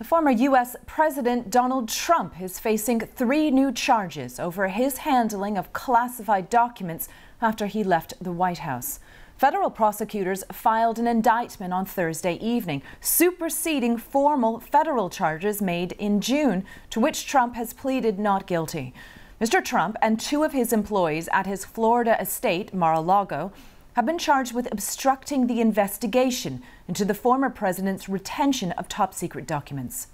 The former U.S. President Donald Trump is facing three new charges over his handling of classified documents after he left the White House. Federal prosecutors filed an indictment on Thursday evening, superseding formal federal charges made in June, to which Trump has pleaded not guilty. Mr. Trump and two of his employees at his Florida estate, Mar a Lago, have been charged with obstructing the investigation into the former president's retention of top secret documents.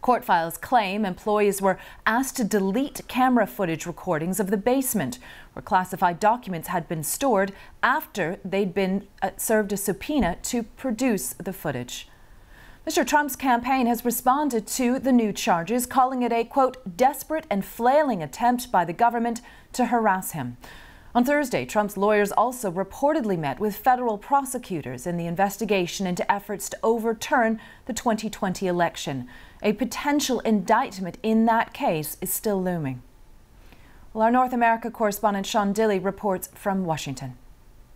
Court files claim employees were asked to delete camera footage recordings of the basement where classified documents had been stored after they'd been uh, served a subpoena to produce the footage. Mr. Trump's campaign has responded to the new charges, calling it a, quote, desperate and flailing attempt by the government to harass him. On Thursday, Trump's lawyers also reportedly met with federal prosecutors in the investigation into efforts to overturn the 2020 election. A potential indictment in that case is still looming. Well, our North America correspondent Sean Dilley reports from Washington.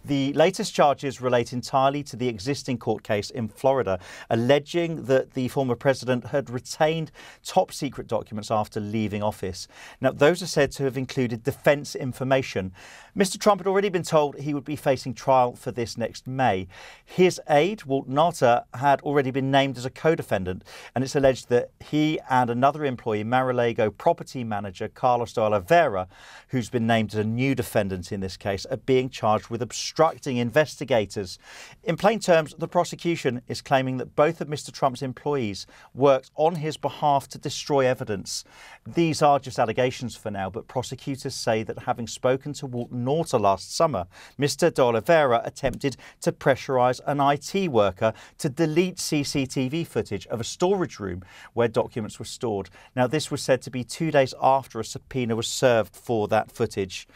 The latest charges relate entirely to the existing court case in Florida, alleging that the former president had retained top secret documents after leaving office. Now, those are said to have included defense information. Mr. Trump had already been told he would be facing trial for this next May. His aide, Walt Nauta, had already been named as a co defendant, and it's alleged that he and another employee, Mar-a-Lago property manager Carlos de Oliveira, who's been named as a new defendant in this case, are being charged with obstruction obstructing investigators. In plain terms, the prosecution is claiming that both of Mr. Trump's employees worked on his behalf to destroy evidence. These are just allegations for now, but prosecutors say that having spoken to Walt Nauta last summer, Mr. De Oliveira attempted to pressurize an IT worker to delete CCTV footage of a storage room where documents were stored. Now, this was said to be two days after a subpoena was served for that footage.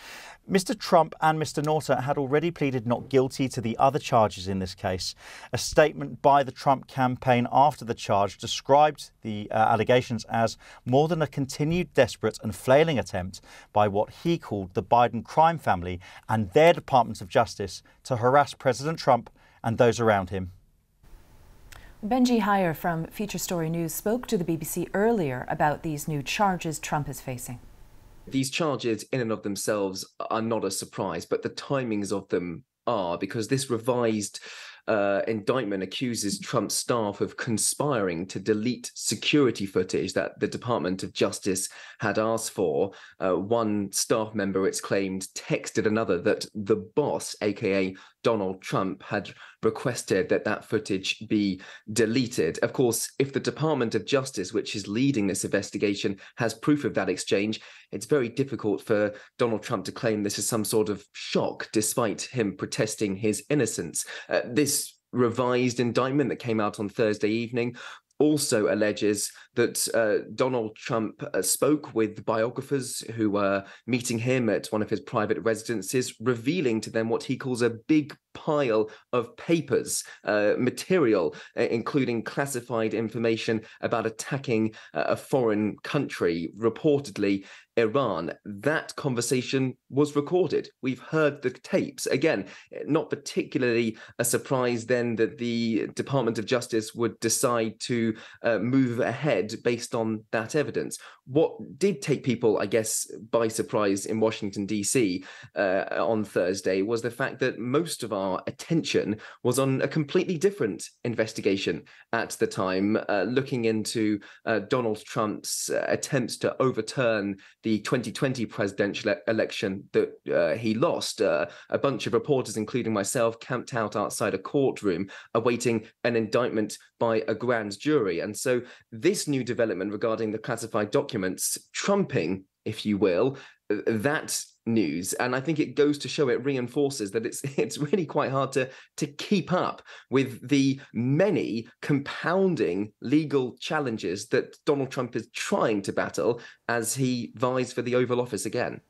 Mr. Trump and Mr. Nauta had already pleaded not guilty to the other charges in this case. A statement by the Trump campaign after the charge described the uh, allegations as more than a continued desperate and flailing attempt by what he called the Biden crime family and their Department of Justice to harass President Trump and those around him. Benji Heyer from Feature Story News spoke to the BBC earlier about these new charges Trump is facing these charges in and of themselves are not a surprise, but the timings of them are because this revised uh, indictment accuses Trump's staff of conspiring to delete security footage that the Department of Justice had asked for. Uh, one staff member, it's claimed, texted another that the boss, aka Donald Trump, had requested that that footage be deleted. Of course, if the Department of Justice, which is leading this investigation, has proof of that exchange, it's very difficult for Donald Trump to claim this is some sort of shock, despite him protesting his innocence. Uh, this revised indictment that came out on Thursday evening also alleges that uh, Donald Trump uh, spoke with biographers who were meeting him at one of his private residences, revealing to them what he calls a big pile of papers, uh, material, uh, including classified information about attacking uh, a foreign country, reportedly Iran. That conversation was recorded. We've heard the tapes. Again, not particularly a surprise then that the Department of Justice would decide to uh, move ahead based on that evidence. What did take people, I guess, by surprise in Washington, D.C. Uh, on Thursday was the fact that most of our attention was on a completely different investigation at the time, uh, looking into uh, Donald Trump's uh, attempts to overturn the 2020 presidential election that uh, he lost. Uh, a bunch of reporters, including myself, camped out outside a courtroom awaiting an indictment by a grand jury. And so, this new development regarding the classified documents trumping, if you will, that news. And i think it goes to show it reinforces that it's it's really quite hard to to keep up with the many compounding legal challenges that donald trump is trying to battle as he vies for the oval office again